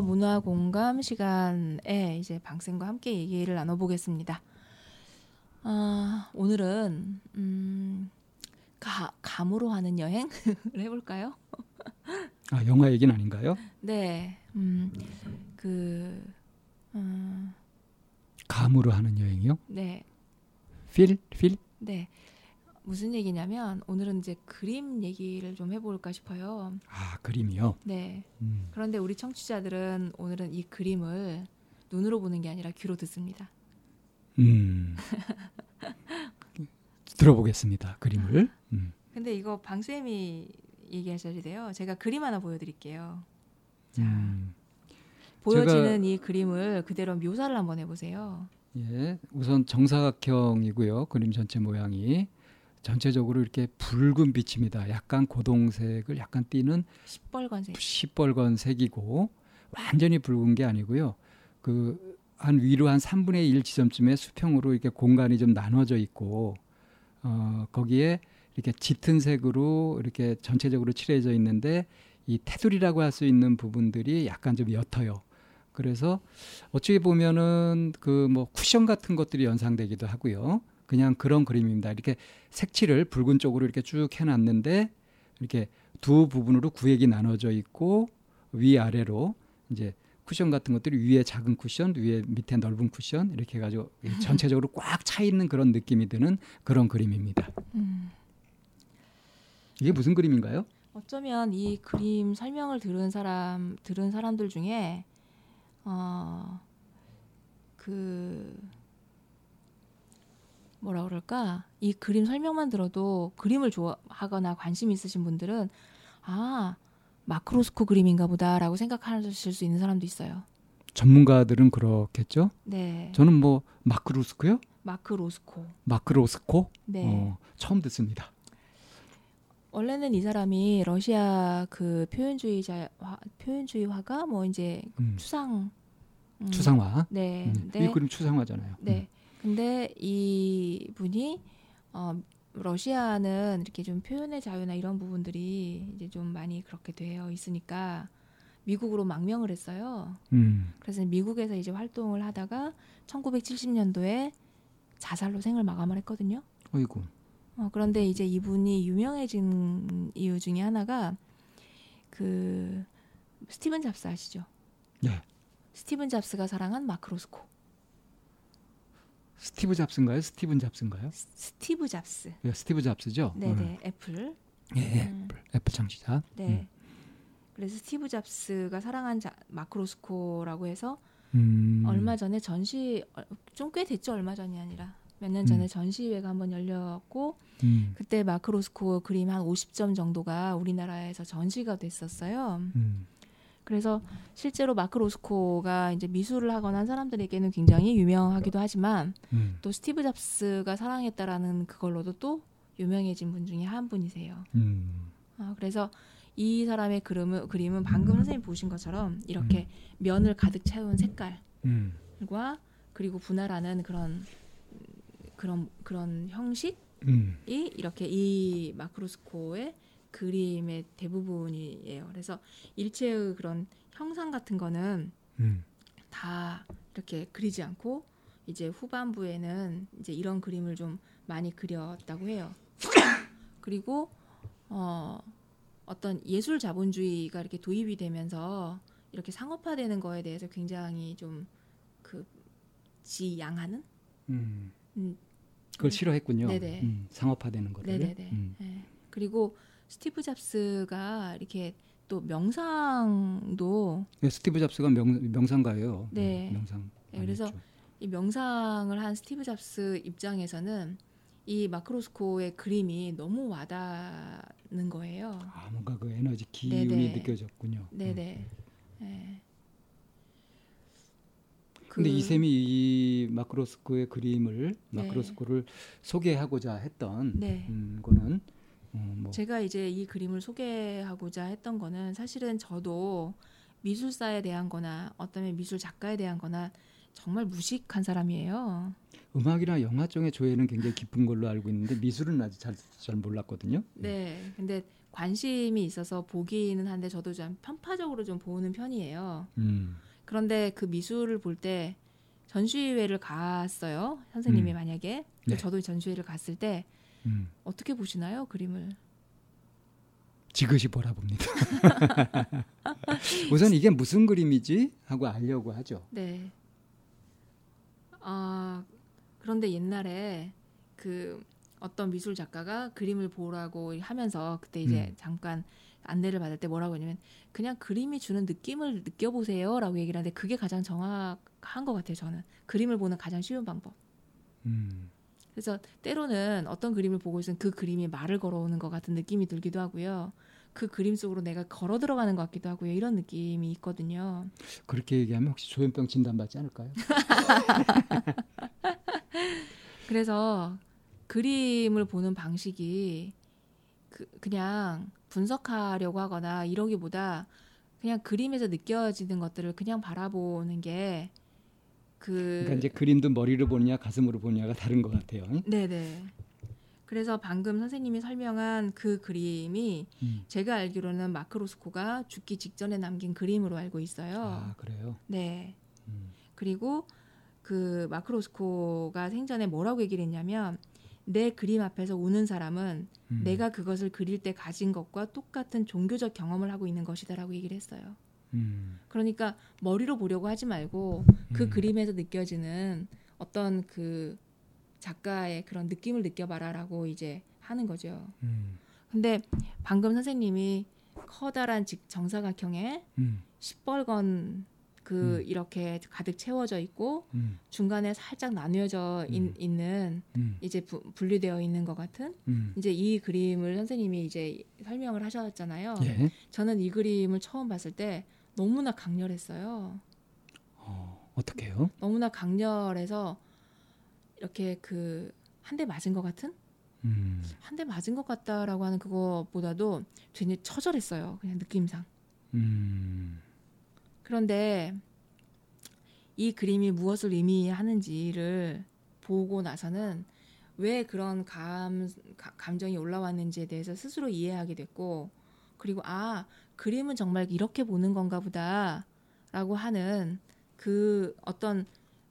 문화 공감 시간에 이제 방쌤과 함께 얘기를 나눠보겠습니다. 아, 오늘은 음, 가, 감으로 하는 여행을 해볼까요? 아 영화 얘기는 아닌가요? 네, 음, 그, 음, 감으로 하는 여행이요? 네, 필? 필? 네. 무슨 얘기냐면 오늘은 이제 그림 얘기를 좀 해볼까 싶어요. 아 그림이요? 네. 음. 그런데 우리 청취자들은 오늘은 이 그림을 눈으로 보는 게 아니라 귀로 듣습니다. 음. 들어보겠습니다. 그림을. 음. 근데 이거 방 쌤이 얘기하셔야 돼요. 제가 그림 하나 보여드릴게요. 자, 음. 보여지는 이 그림을 그대로 묘사를 한번 해보세요. 예, 우선 정사각형이고요. 그림 전체 모양이 전체적으로 이렇게 붉은 빛입니다. 약간 고동색을 약간 띠는 시뻘건색. 시뻘건 색이고 완전히 붉은 게 아니고요. 그 한 위로 한 3분의 1 지점쯤에 수평으로 이렇게 공간이 좀 나눠져 있고 어 거기에 이렇게 짙은 색으로 이렇게 전체적으로 칠해져 있는데 이 테두리라고 할 수 있는 부분들이 약간 좀 옅어요. 그래서 어찌 보면은 그 뭐 쿠션 같은 것들이 연상되기도 하고요. 그냥 그런 그림입니다. 이렇게 색칠을 붉은 쪽으로 이렇게 쭉 해놨는데 이렇게 두 부분으로 구획이 나눠져 있고 위 아래로 이제 쿠션 같은 것들이 위에 작은 쿠션, 위에 밑에 넓은 쿠션 이렇게 해가지고 전체적으로 꽉 차 있는 그런 느낌이 드는 그런 그림입니다. 음, 이게 무슨 그림인가요? 어쩌면 이 그림 설명을 들은 사람 들은 사람들 중에 어그 뭐라 그럴까 이 그림 설명만 들어도 그림을 좋아하거나 관심 있으신 분들은 아 마크로스코 그림인가 보다라고 생각하실 수 있는 사람도 있어요. 전문가들은 그렇겠죠. 네, 저는 뭐 마크로스코요? 마크 로스코. 마크로스코? 네. 어, 처음 듣습니다. 원래는 이 사람이 러시아 그 표현주의자 화, 표현주의 화가 뭐 이제 음, 추상 음, 추상화. 네. 음, 네. 이 그림 추상화잖아요. 네. 근데 이 분이 어 러시아는 이렇게 좀 표현의 자유나 이런 부분들이 이제 좀 많이 그렇게 되어 있으니까 미국으로 망명을 했어요. 음, 그래서 미국에서 이제 활동을 하다가 1970년도에 자살로 생을 마감을 했거든요. 어이구. 어, 그런데 이제 이분이 유명해진 이유 중에 하나가 그 스티븐 잡스 아시죠? 네. 스티븐 잡스가 사랑한 마크로스코. 스티브 잡스인가요? 스티븐 잡스인가요? 스- 스티브 잡스. 예, 스티브 잡스죠. 네네 애플. 예, 예, 음. 애플, 애플 창시자. 네. 그래서 스티브 잡스가 사랑한 자, 마크로스코라고 해서 음, 얼마 전에 전시 좀 꽤 됐죠 얼마 전이 아니라 몇 년 전에 음. 전시회가 한번 열렸고 음, 그때 마크로스코 그림 한 50점 정도가 우리나라에서 전시가 됐었어요. 음, 그래서 실제로 마크 로스코가 이제 미술을 하거나 한 사람들에게는 굉장히 유명하기도 하지만 음, 또 스티브 잡스가 사랑했다라는 그걸로도 또 유명해진 분 중에 한 분이세요. 음, 아, 그래서 이 사람의 그림은, 그림은 방금 선생님 보신 것처럼 이렇게 면을 가득 채운 색깔과 음, 그리고 분할하는 그런 그런 그런 형식이 음, 이렇게 이 마크로스코의 그림의 대부분이에요. 그래서 일체의 그런 형상 같은 거는 음, 다 이렇게 그리지 않고 이제 후반부에는 이제 이런 그림을 좀 많이 그렸다고 해요. 그리고 어 어떤 예술 자본주의가 이렇게 도입이 되면서 이렇게 상업화되는 거에 대해서 굉장히 좀 그 지양하는 음. 음, 그걸 싫어했군요. 네네. 음, 상업화되는 거를. 네네네. 음, 예. 그리고 스티브 잡스가 이렇게 또 명상도 예, 스티브 잡스가 명, 명상가예요. 네. 음, 명상. 예, 많이 그래서 했죠. 이 명상을 한 스티브 잡스 입장에서는 이 마크로스코의 그림이 너무 와닿는 거예요. 아 뭔가 그 에너지 기운이 네네. 느껴졌군요. 음. 네네. 예. 근데 그- 이샘이 이 마크로스코의 그림을 네. 마크로스코를 소개하고자 했던 네. 음, 거는 어, 뭐 제가 이제 이 그림을 소개하고자 했던 거는 사실은 저도 미술사에 대한 거나 어떤 미술 작가에 대한 거나 정말 무식한 사람이에요. 음악이나 영화 쪽의 조예는 굉장히 깊은 걸로 알고 있는데 미술은 아직 잘, 잘 몰랐거든요. 네. 근데 관심이 있어서 보기는 한데 저도 좀 편파적으로 좀 보는 편이에요. 음. 그런데 그 미술을 볼 때 전시회를 갔어요. 선생님이 음. 만약에 네. 저도 전시회를 갔을 때 음. 어떻게 보시나요 그림을? 지그시 보라봅니다. 우선 이게 무슨 그림이지 하고 알려고 하죠. 네. 아 그런데 옛날에 그 어떤 미술 작가가 그림을 보라고 하면서 그때 이제 음. 잠깐 안내를 받을 때 뭐라고 했냐면 그냥 그림이 주는 느낌을 느껴보세요라고 얘기를 하는데 그게 가장 정확한 것 같아요 저는 그림을 보는 가장 쉬운 방법. 음. 그래서 때로는 어떤 그림을 보고 있으면 그 그림이 말을 걸어오는 것 같은 느낌이 들기도 하고요. 그 그림 속으로 내가 걸어 들어가는 것 같기도 하고요. 이런 느낌이 있거든요. 그렇게 얘기하면 혹시 조현병 진단받지 않을까요? 그래서 그림을 보는 방식이 그, 그냥 분석하려고 하거나 이러기보다 그냥 그림에서 느껴지는 것들을 그냥 바라보는 게 그 그러니까 이제 그림도 머리로 보느냐 가슴으로 보느냐가 다른 것 같아요. 네네. 그래서 방금 선생님이 설명한 그 그림이 음. 제가 알기로는 마크 로스코가 죽기 직전에 남긴 그림으로 알고 있어요. 아 그래요. 네. 음. 그리고 그 마크 로스코가 생전에 뭐라고 얘기를 했냐면 내 그림 앞에서 우는 사람은 음. 내가 그것을 그릴 때 가진 것과 똑같은 종교적 경험을 하고 있는 것이다라고 얘기를 했어요. 음. 그러니까 머리로 보려고 하지 말고 그 음. 그림에서 느껴지는 어떤 그 작가의 그런 느낌을 느껴봐라라고 이제 하는 거죠. 음. 근데 방금 선생님이 커다란 직- 정사각형에 음. 시뻘건 그 음. 이렇게 가득 채워져 있고 음. 중간에 살짝 나뉘어져 있, 음. 있는 음. 이제 부- 분리되어 있는 것 같은 음. 이제 이 그림을 선생님이 이제 설명을 하셨잖아요. 예. 저는 이 그림을 처음 봤을 때 너무나 강렬했어요. 어, 어떻게요? 너무나 강렬해서 이렇게 그 한 대 맞은 것 같은 음. 한대 맞은 것 같다라고 하는 그거보다도 굉장히 처절했어요. 그냥 느낌상. 음. 그런데 이 그림이 무엇을 의미하는지를 보고 나서는 왜 그런 감, 가- 감정이 올라왔는지에 대해서 스스로 이해하게 됐고 그리고 아 그림은 정말 이렇게 보는 건가 보다라고 하는 그 어떤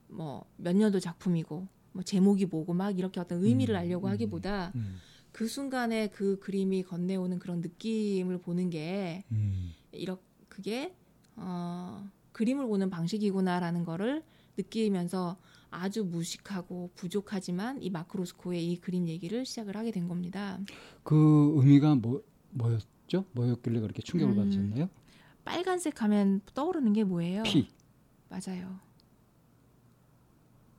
뭐 몇 년도 작품이고 뭐 제목이 뭐고 막 이렇게 어떤 의미를 음, 알려고 음, 하기보다 음. 그 순간에 그 그림이 건네오는 그런 느낌을 보는 게 음. 이렇게 그게 어, 그림을 보는 방식이구나라는 거를 느끼면서 아주 무식하고 부족하지만 이 마크로스코의 이 그림 얘기를 시작을 하게 된 겁니다. 그 의미가 뭐 뭐였 죠? 뭐였길래 그렇게 충격을 음. 받으셨나요? 빨간색 하면 떠오르는 게 뭐예요? 피. 맞아요.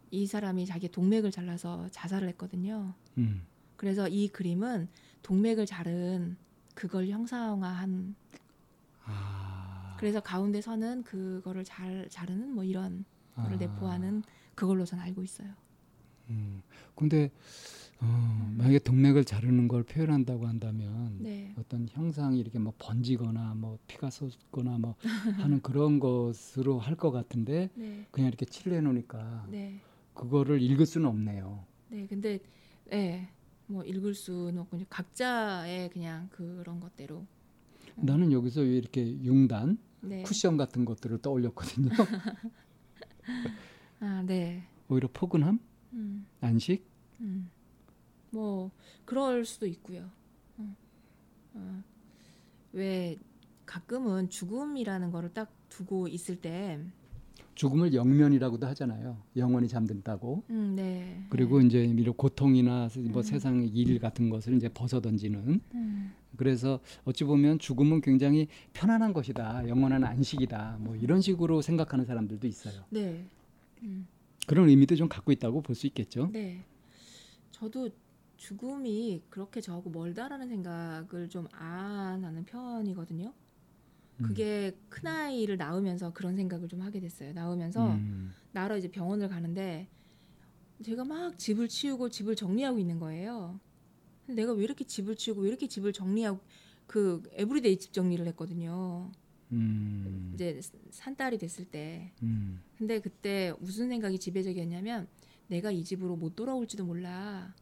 이 사람이 자기 동맥을 잘라서 자살을 했거든요. 음. 그래서 이 그림은 동맥을 자른 그걸 형상화한 아. 그래서 가운데 선은 그거를 잘 자르는 뭐 이런 거를 아. 내포하는 그걸로 전 알고 있어요. 음. 근데 어, 만약에 동맥을 자르는 걸 표현한다고 한다면 네. 어떤 형상이 이렇게 뭐 번지거나 뭐 피가 솟거나 뭐 하는 그런 것으로 할 것 같은데 네. 그냥 이렇게 칠해 놓으니까 네. 그거를 읽을 수는 없네요. 네. 근데 네. 뭐 읽을 수는 없고 각자의 그냥 그런 것대로. 나는 여기서 왜 이렇게 융단, 네. 쿠션 같은 것들을 떠올렸거든요. 아, 네. 오히려 포근함, 음. 안식. 음. 뭐 그럴 수도 있고요. 어. 어. 왜 가끔은 죽음이라는 거를 딱 두고 있을 때, 죽음을 영면이라고도 하잖아요. 영원히 잠든다고. 음, 네. 그리고 이제 이런 고통이나 뭐 음. 세상의 일 같은 것을 이제 벗어던지는. 음, 그래서 어찌 보면 죽음은 굉장히 편안한 것이다, 영원한 안식이다, 뭐 이런 식으로 생각하는 사람들도 있어요. 네. 음. 그런 의미도 좀 갖고 있다고 볼 수 있겠죠. 네. 저도 죽음이 그렇게 저하고 멀다라는 생각을 좀 안 하는 편이거든요. 음. 그게 큰 아이를 낳으면서 그런 생각을 좀 하게 됐어요. 낳으면서 음. 나러 이제 병원을 가는데 제가 막 집을 치우고 집을 정리하고 있는 거예요. 내가 왜 이렇게 집을 치우고 왜 이렇게 집을 정리하고 그 everyday 집 정리를 했거든요. 음. 이제 산달이 됐을 때. 음. 근데 그때 무슨 생각이 지배적이었냐면 내가 이 집으로 못 돌아올지도 몰라.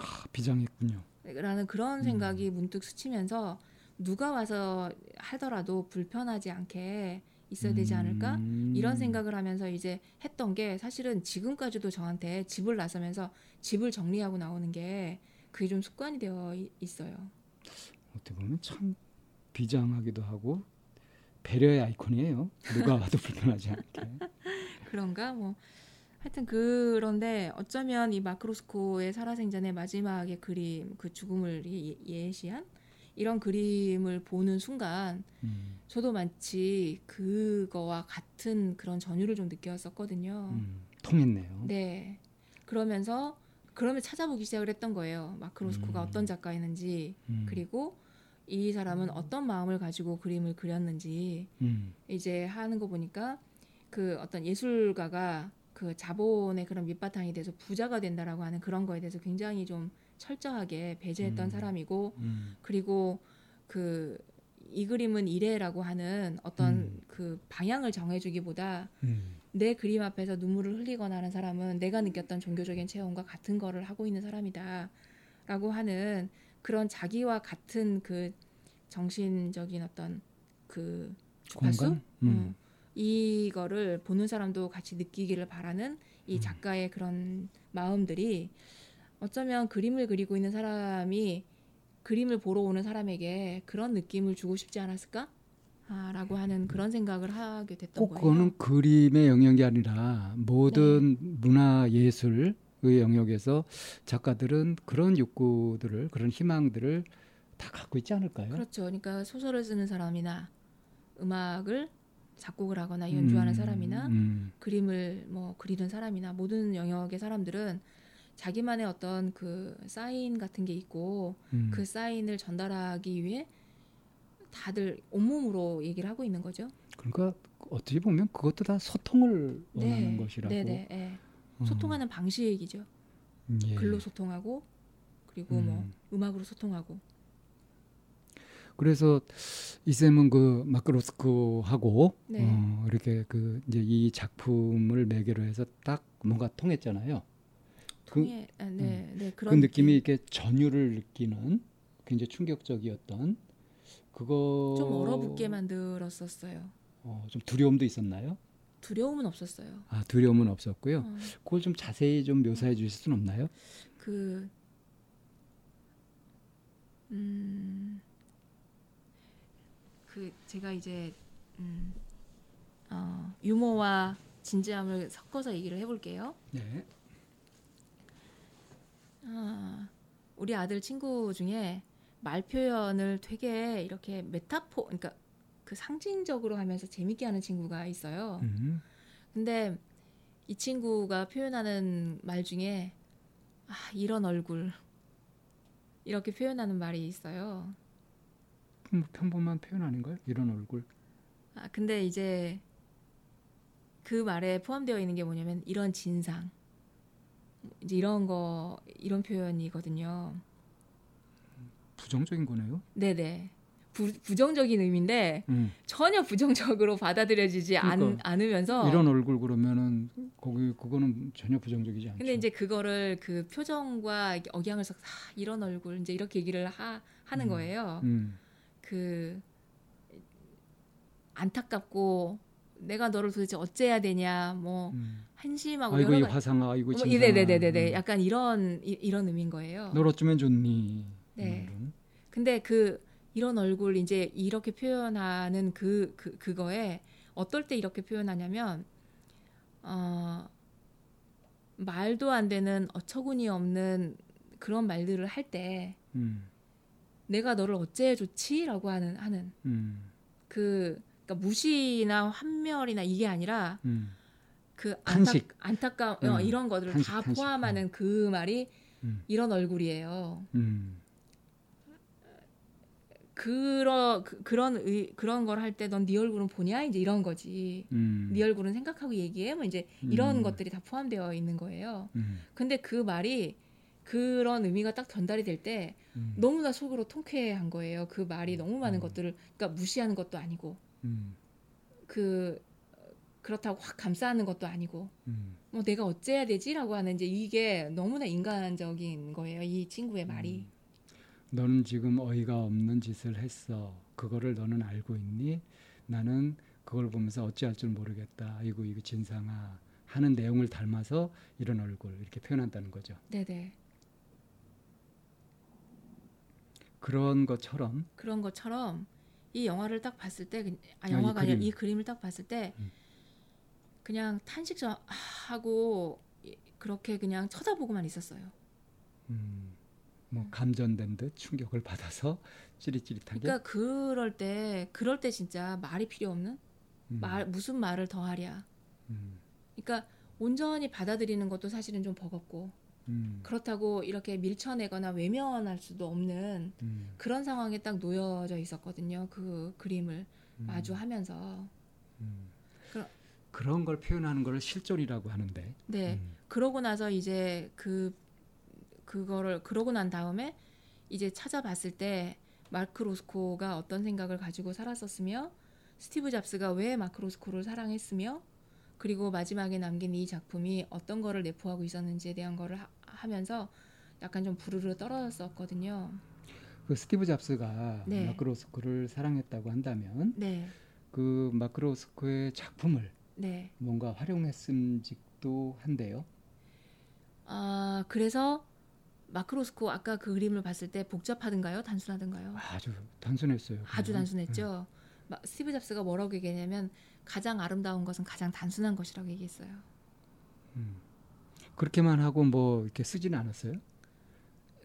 아, 비장했군요. 라는 그런 음. 생각이 문득 스치면서 누가 와서 하더라도 불편하지 않게 있어야 되지 않을까? 음. 이런 생각을 하면서 이제 했던 게 사실은 지금까지도 저한테 집을 나서면서 집을 정리하고 나오는 게 그게 좀 습관이 되어 이- 있어요. 어떻게 보면 참 비장하기도 하고 배려의 아이콘이에요. 누가 와도 불편하지 않게. 그런가? 뭐 하여튼 그런데 어쩌면 이 마크로스코의 살아생전의 마지막의 그림, 그 죽음을 예- 예시한 이런 그림을 보는 순간 음. 저도 마치 그거와 같은 그런 전율을 좀 느꼈었거든요. 음. 통했네요. 네. 그러면서 그러면 찾아보기 시작을 했던 거예요. 마크로스코가 음. 어떤 작가였는지 음. 그리고 이 사람은 어떤 마음을 가지고 그림을 그렸는지 음. 이제 하는 거 보니까 그 어떤 예술가가 그 자본의 그런 밑바탕이 돼서 부자가 된다라고 하는 그런 거에 대해서 굉장히 좀 철저하게 배제했던 음. 사람이고 음. 그리고 그 이 그림은 이래라고 하는 어떤 음. 그 방향을 정해주기보다 음. 내 그림 앞에서 눈물을 흘리거나 하는 사람은 내가 느꼈던 종교적인 체험과 같은 거를 하고 있는 사람이다라고 하는 그런 자기와 같은 그 정신적인 어떤 그 주파수? 음. 음. 이거를 보는 사람도 같이 느끼기를 바라는 이 음. 작가의 그런 마음들이 어쩌면 그림을 그리고 있는 사람이 그림을 보러 오는 사람에게 그런 느낌을 주고 싶지 않았을까? 아, 라고 하는 그런 생각을 하게 됐던 꼭 거예요. 그거는 그림의 영역이 아니라 모든 문화 예술의 영역에서 작가들은 그런 욕구들을 그런 희망들을 다 갖고 있지 않을까요? 그렇죠. 그러니까 소설을 쓰는 사람이나 음악을 작곡을 하거나 연주하는 음, 사람이나 음, 그림을 뭐 그리는 사람이나 모든 영역의 사람들은 자기만의 어떤 그 사인 같은 게 있고 음. 그 사인을 전달하기 위해 다들 온몸으로 얘기를 하고 있는 거죠. 그러니까 어떻게 보면 그것도 다 소통을 원하는 것이라고. 네네. 예. 어, 소통하는 방식이죠. 예. 글로 소통하고 그리고 뭐 음. 음악으로 소통하고. 그래서 이 쌤은 그 마크로스코하고 네. 어, 이렇게 그 이제 이 작품을 매개로 해서 딱 뭔가 통했잖아요. 그, 통해 아, 네, 네그 느낌이 느낌. 이렇게 전율을 느끼는 굉장히 충격적이었던 그거 좀 얼어붙게 만들었었어요. 어, 좀 두려움도 있었나요? 두려움은 없었어요. 아 두려움은 없었고요. 어, 그걸 좀 자세히 좀 묘사해 주실 수는 없나요? 그 음, 그 제가 이제 음, 어, 유머와 진지함을 섞어서 얘기를 해볼게요. 네. 아, 우리 아들 친구 중에 말 표현을 되게 이렇게 메타포, 그러니까 그 상징적으로 하면서 재밌게 하는 친구가 있어요. 음. 근데 이 친구가 표현하는 말 중에 아, 이런 얼굴 이렇게 표현하는 말이 있어요. 뭐 평범한 표현 아닌가요? 이런 얼굴. 아, 근데 이제 그 말에 포함되어 있는 게 뭐냐면 이런 진상. 이제 이런 거 이런 표현이거든요. 부정적인 거네요. 네네. 부, 부정적인 의미인데 음. 전혀 부정적으로 받아들여지지 않, 그러니까 않 으면서 이런 얼굴 그러면은 거기 그거는 전혀 부정적이지 않죠. 근데 이제 그거를 그 표정과 억양을 써서 아, 이런 얼굴 이제 이렇게 얘기를 하, 하는 음. 거예요. 음. 그 안타깝고 내가 너를 도대체 어째야 되냐 뭐 음. 한심하고 아이고 이 화상아 아이고 뭐, 진상아. 네네네네네 음. 약간 이런 이, 이런 의미인 거예요. 널 어쩌면 좋니? 네. 근데 그 이런 얼굴 이제 이렇게 표현하는 그, 그 그거에 어떨 때 이렇게 표현하냐면 어 말도 안 되는 어처구니 없는 그런 말들을 할때 음. 내가 너를 어째 좋지라고 하는 하는 음. 그 그러니까 무시나 환멸이나 이게 아니라 음. 그. 안타, 안타까움 음, 어, 이런 것들을 탄식, 다 탄식. 포함하는 그 말이 음. 이런 얼굴이에요. 음. 그런 그, 그런 의, 그런 걸 할 때 넌 네 얼굴은 보냐 이제 이런 거지. 음. 네 얼굴은 생각하고 얘기해 뭐 이제 이런 음. 것들이 다 포함되어 있는 거예요. 음. 근데 그 말이 그런 의미가 딱 전달이 될때 음. 너무나 속으로 통쾌한 거예요. 그 말이 너무 많은 음. 것들을 그러니까 무시하는 것도 아니고 음, 그 그렇다고 확 감싸는 것도 아니고 음, 뭐 내가 어째야 되지라고 하는 이제 이게 너무나 인간적인 거예요. 이 친구의 말이. 음. 너는 지금 어이가 없는 짓을 했어. 그거를 너는 알고 있니? 나는 그걸 보면서 어찌할 줄 모르겠다. 아이고 이거 진상아 하는 내용을 닮아서 이런 얼굴 이렇게 표현한다는 거죠. 네네. 그런 것처럼 그런 것처럼 이 영화를 딱 봤을 때, 그- 아 아, 이 영화가 아니라 그림. 이 그림을 딱 봤을 때 음. 그냥 탄식 좀 하고 그렇게 그냥 쳐다보고만 있었어요. 음, 뭐 감전된 듯 충격을 받아서 찌릿찌릿하게 그러니까 그럴 때 그럴 때 진짜 말이 필요 없는 음, 말 무슨 말을 더 하랴. 음, 그러니까 온전히 받아들이는 것도 사실은 좀 버겁고 음, 그렇다고 이렇게 밀쳐내거나 외면할 수도 없는 음, 그런 상황에 딱 놓여져 있었거든요. 그 그림을 음, 마주하면서. 음. 그러- 그런 걸 표현하는 걸 실존이라고 하는데 네. 음, 그러고 나서 이제 그 그거를 그러고 난 다음에 이제 찾아봤을 때 마크 로스코가 어떤 생각을 가지고 살았었으며 스티브 잡스가 왜 마크 로스코를 사랑했으며 그리고 마지막에 남긴 이 작품이 어떤 거를 내포하고 있었는지에 대한 거를 하, 면서 약간 좀 부르르 떨어졌었거든요. 그 스티브 잡스가 네. 마크 로스코를 사랑했다고 한다면 네, 그 마크 로스코의 작품을 네. 뭔가 활용했음직도 한데요. 아 그래서 마크 로스코 아까 그 그림을 봤을 때 복잡하든가요, 단순하든가요? 아주 단순했어요. 아주 그냥. 단순했죠. 마- 스티브 잡스가 뭐라고 얘기했냐면 가장 아름다운 것은 가장 단순한 것이라고 얘기했어요. 음. 그렇게만 하고 뭐 이렇게 쓰지는 않았어요.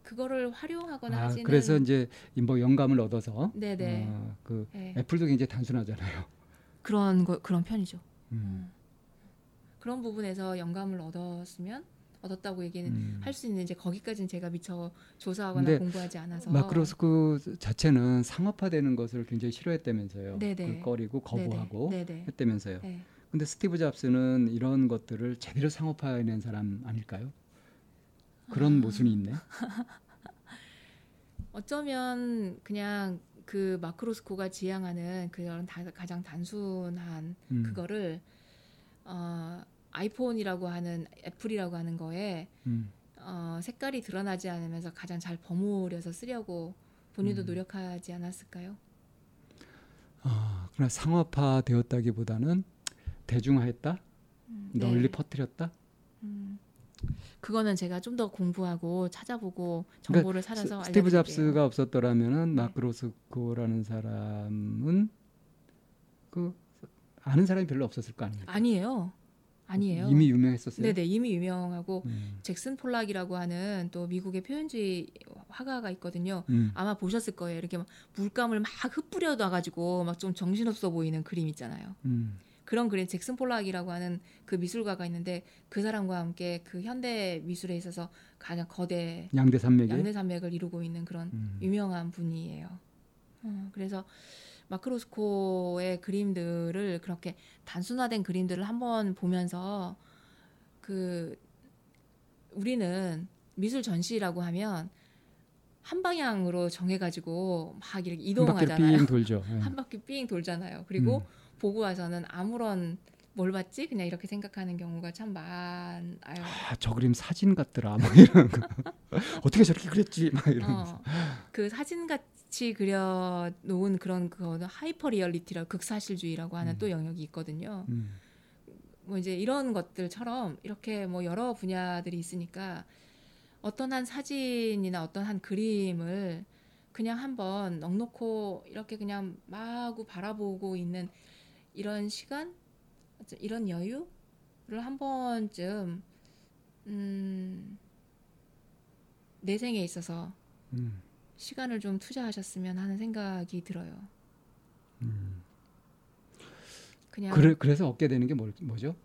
그거를 활용하거나 아, 하지는 그래서 이제 뭐 영감을 얻어서 네네 어, 그 네. 애플도 굉장히 단순하잖아요. 그런 거 그런 편이죠. 음. 그런 부분에서 영감을 얻었으면 얻었다고 얘기는 음. 할수 있는지 거기까지는 제가 미처 조사하거나 공부하지 않아서 마크로스코 자체는 상업화되는 것을 굉장히 싫어했다면서요. 네네. 그 꺼리고 거부하고 네네. 네네. 했다면서요. 네. 근데 스티브 잡스는 이런 것들을 제대로 상업화해낸 사람 아닐까요? 그런 아. 모순이 있네. 어쩌면 그냥 그 마크로스코가 지향하는 그런 다- 가장 단순한 음, 그거를 어, 아이폰이라고 하는 애플이라고 하는 거에 음, 어, 색깔이 드러나지 않으면서 가장 잘 버무려서 쓰려고 본인도 음. 노력하지 않았을까요? 아, 그러나 상업화 되었다기보다는 대중화했다, 음, 네. 널리 퍼뜨렸다. 음, 그거는 제가 좀 더 공부하고 찾아보고 정보를 찾아서 그러니까 스- 스티브. 잡스가 없었더라면은 네. 마크로스코라는 사람은 그 아는 사람이 별로 없었을 거 아닙니까? 아니에요. 아니에요. 이미 유명했었어요. 네네 이미 유명하고 음, 잭슨 폴락이라고 하는 또 미국의 표현주의 화가가 있거든요. 음, 아마 보셨을 거예요. 이렇게 막 물감을 막 흩뿌려 놔가지고 막 좀 정신없어 보이는 그림 있잖아요. 음, 그런 그림 잭슨 폴락이라고 하는 그 미술가가 있는데 그 사람과 함께 그 현대 미술에 있어서 가장 거대 양대 산맥에. 양대 산맥을 이루고 있는 그런 음, 유명한 분이에요. 어, 그래서 마크로스코의 그림들을 그렇게 단순화된 그림들을 한번 보면서 그 우리는 미술 전시라고 하면 한 방향으로 정해가지고 막 이렇게 한 바퀴 이동하잖아요. 삥 돌죠. 예. 한 바퀴 삥 돌잖아요. 그리고 음. 보고 와서는 아무런 뭘 봤지? 그냥 이렇게 생각하는 경우가 참 많아요. 아, 저 그림 사진 같더라. 막 이런 거. 어떻게 저렇게 그렸지? 막 이런 거. 어, 그 사진 같 이 그려 놓은 그런 그거는 hyperreality라 극사실주의라고 하는 음. 또 영역이 있거든요. 음, 뭐 이제 이런 것들처럼 이렇게 뭐 여러 분야들이 있으니까 어떤 한 사진이나 어떤 한 그림을 그냥 한번 넋 놓고 이렇게 그냥 마구 바라보고 있는 이런 시간, 이런 여유를 한 번쯤 음, 내 생에 있어서 음, 시간을 좀 투자하셨으면 하는 생각이 들어요. 음. 그냥 그래, 그래서 얻게 되는 게 뭐, 뭐죠?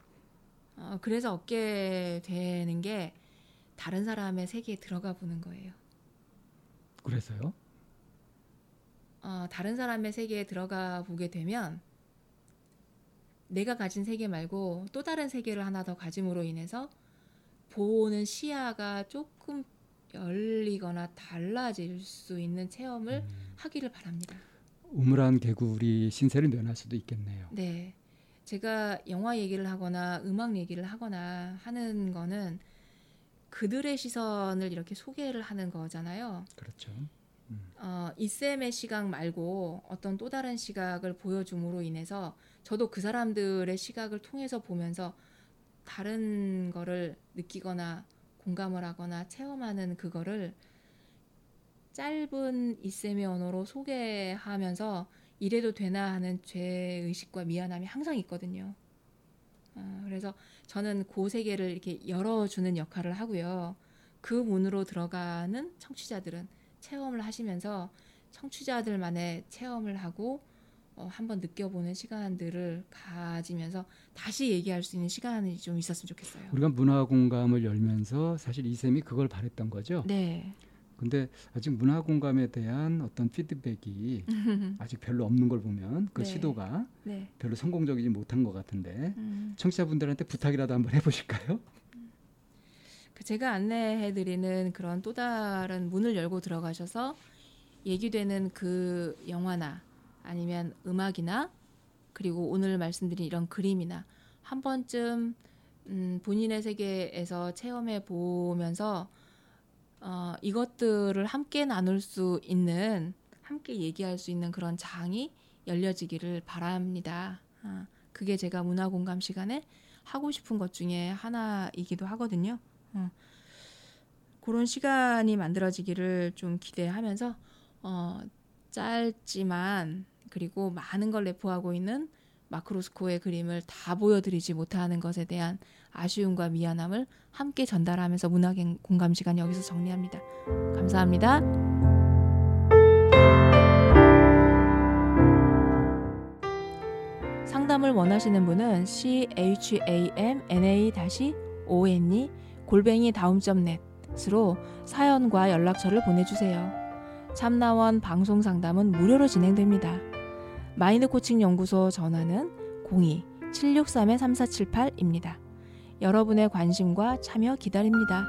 어, 그래서 얻게 되는 게 다른 사람의 세계에 들어가 보는 거예요. 그래서요? 어, 다른 사람의 세계에 들어가 보게 되면 내가 가진 세계 말고 또 다른 세계를 하나 더 가짐으로 인해서 보는 시야가 조금 열리거나 달라질 수 있는 체험을 음. 하기를 바랍니다. 우물한 개구리 신세를 면할 수도 있겠네요. 네. 제가 영화 얘기를 하거나 음악 얘기를 하거나 하는 거는 그들의 시선을 이렇게 소개를 하는 거잖아요. 그렇죠. 어, 이쌤의 시각 말고 어떤 또 다른 시각을 보여줌으로 인해서 저도 그 사람들의 시각을 통해서 보면서 다른 거를 느끼거나 공감을 하거나 체험하는 그거를 짧은 이쌤의 언어로 소개하면서 이래도 되나 하는 죄의식과 미안함이 항상 있거든요. 어, 그래서 저는 그 세계를 이렇게 열어주는 역할을 하고요. 그 문으로 들어가는 청취자들은 체험을 하시면서 청취자들만의 체험을 하고 어, 한번 느껴보는 시간들을 가지면서 다시 얘기할 수 있는 시간이 좀 있었으면 좋겠어요. 우리가 문화 공감을 열면서 사실 이쌤이 그걸 바랬던 거죠. 네. 근데 아직 문화 공감에 대한 어떤 피드백이 아직 별로 없는 걸 보면 그 네. 시도가 네. 별로 성공적이지 못한 것 같은데 음, 청취자분들한테 부탁이라도 한번 해보실까요? 그 제가 안내해드리는 그런 또 다른 문을 열고 들어가셔서 얘기되는 그 영화나 아니면 음악이나 그리고 오늘 말씀드린 이런 그림이나 한 번쯤 음, 본인의 세계에서 체험해 보면서 어, 이것들을 함께 나눌 수 있는 함께 얘기할 수 있는 그런 장이 열려지기를 바랍니다. 아, 그게 제가 문화 공감 시간에 하고 싶은 것 중에 하나이기도 하거든요. 어, 그런 시간이 만들어지기를 좀 기대하면서 어, 짧지만 그리고 많은 걸 내포하고 있는 마크로스코의 그림을 다 보여드리지 못하는 것에 대한 아쉬움과 미안함을 함께 전달하면서 문화 공감 시간 여기서 정리합니다. 감사합니다. 상담을 원하시는 분은 c h a m n a o n e 골뱅이 다음점 넷으로 사연과 연락처를 보내주세요. 참나원 방송 상담은 무료로 진행됩니다. 마인드 코칭 연구소 전화는 02-763-3478입니다. 여러분의 관심과 참여 기다립니다.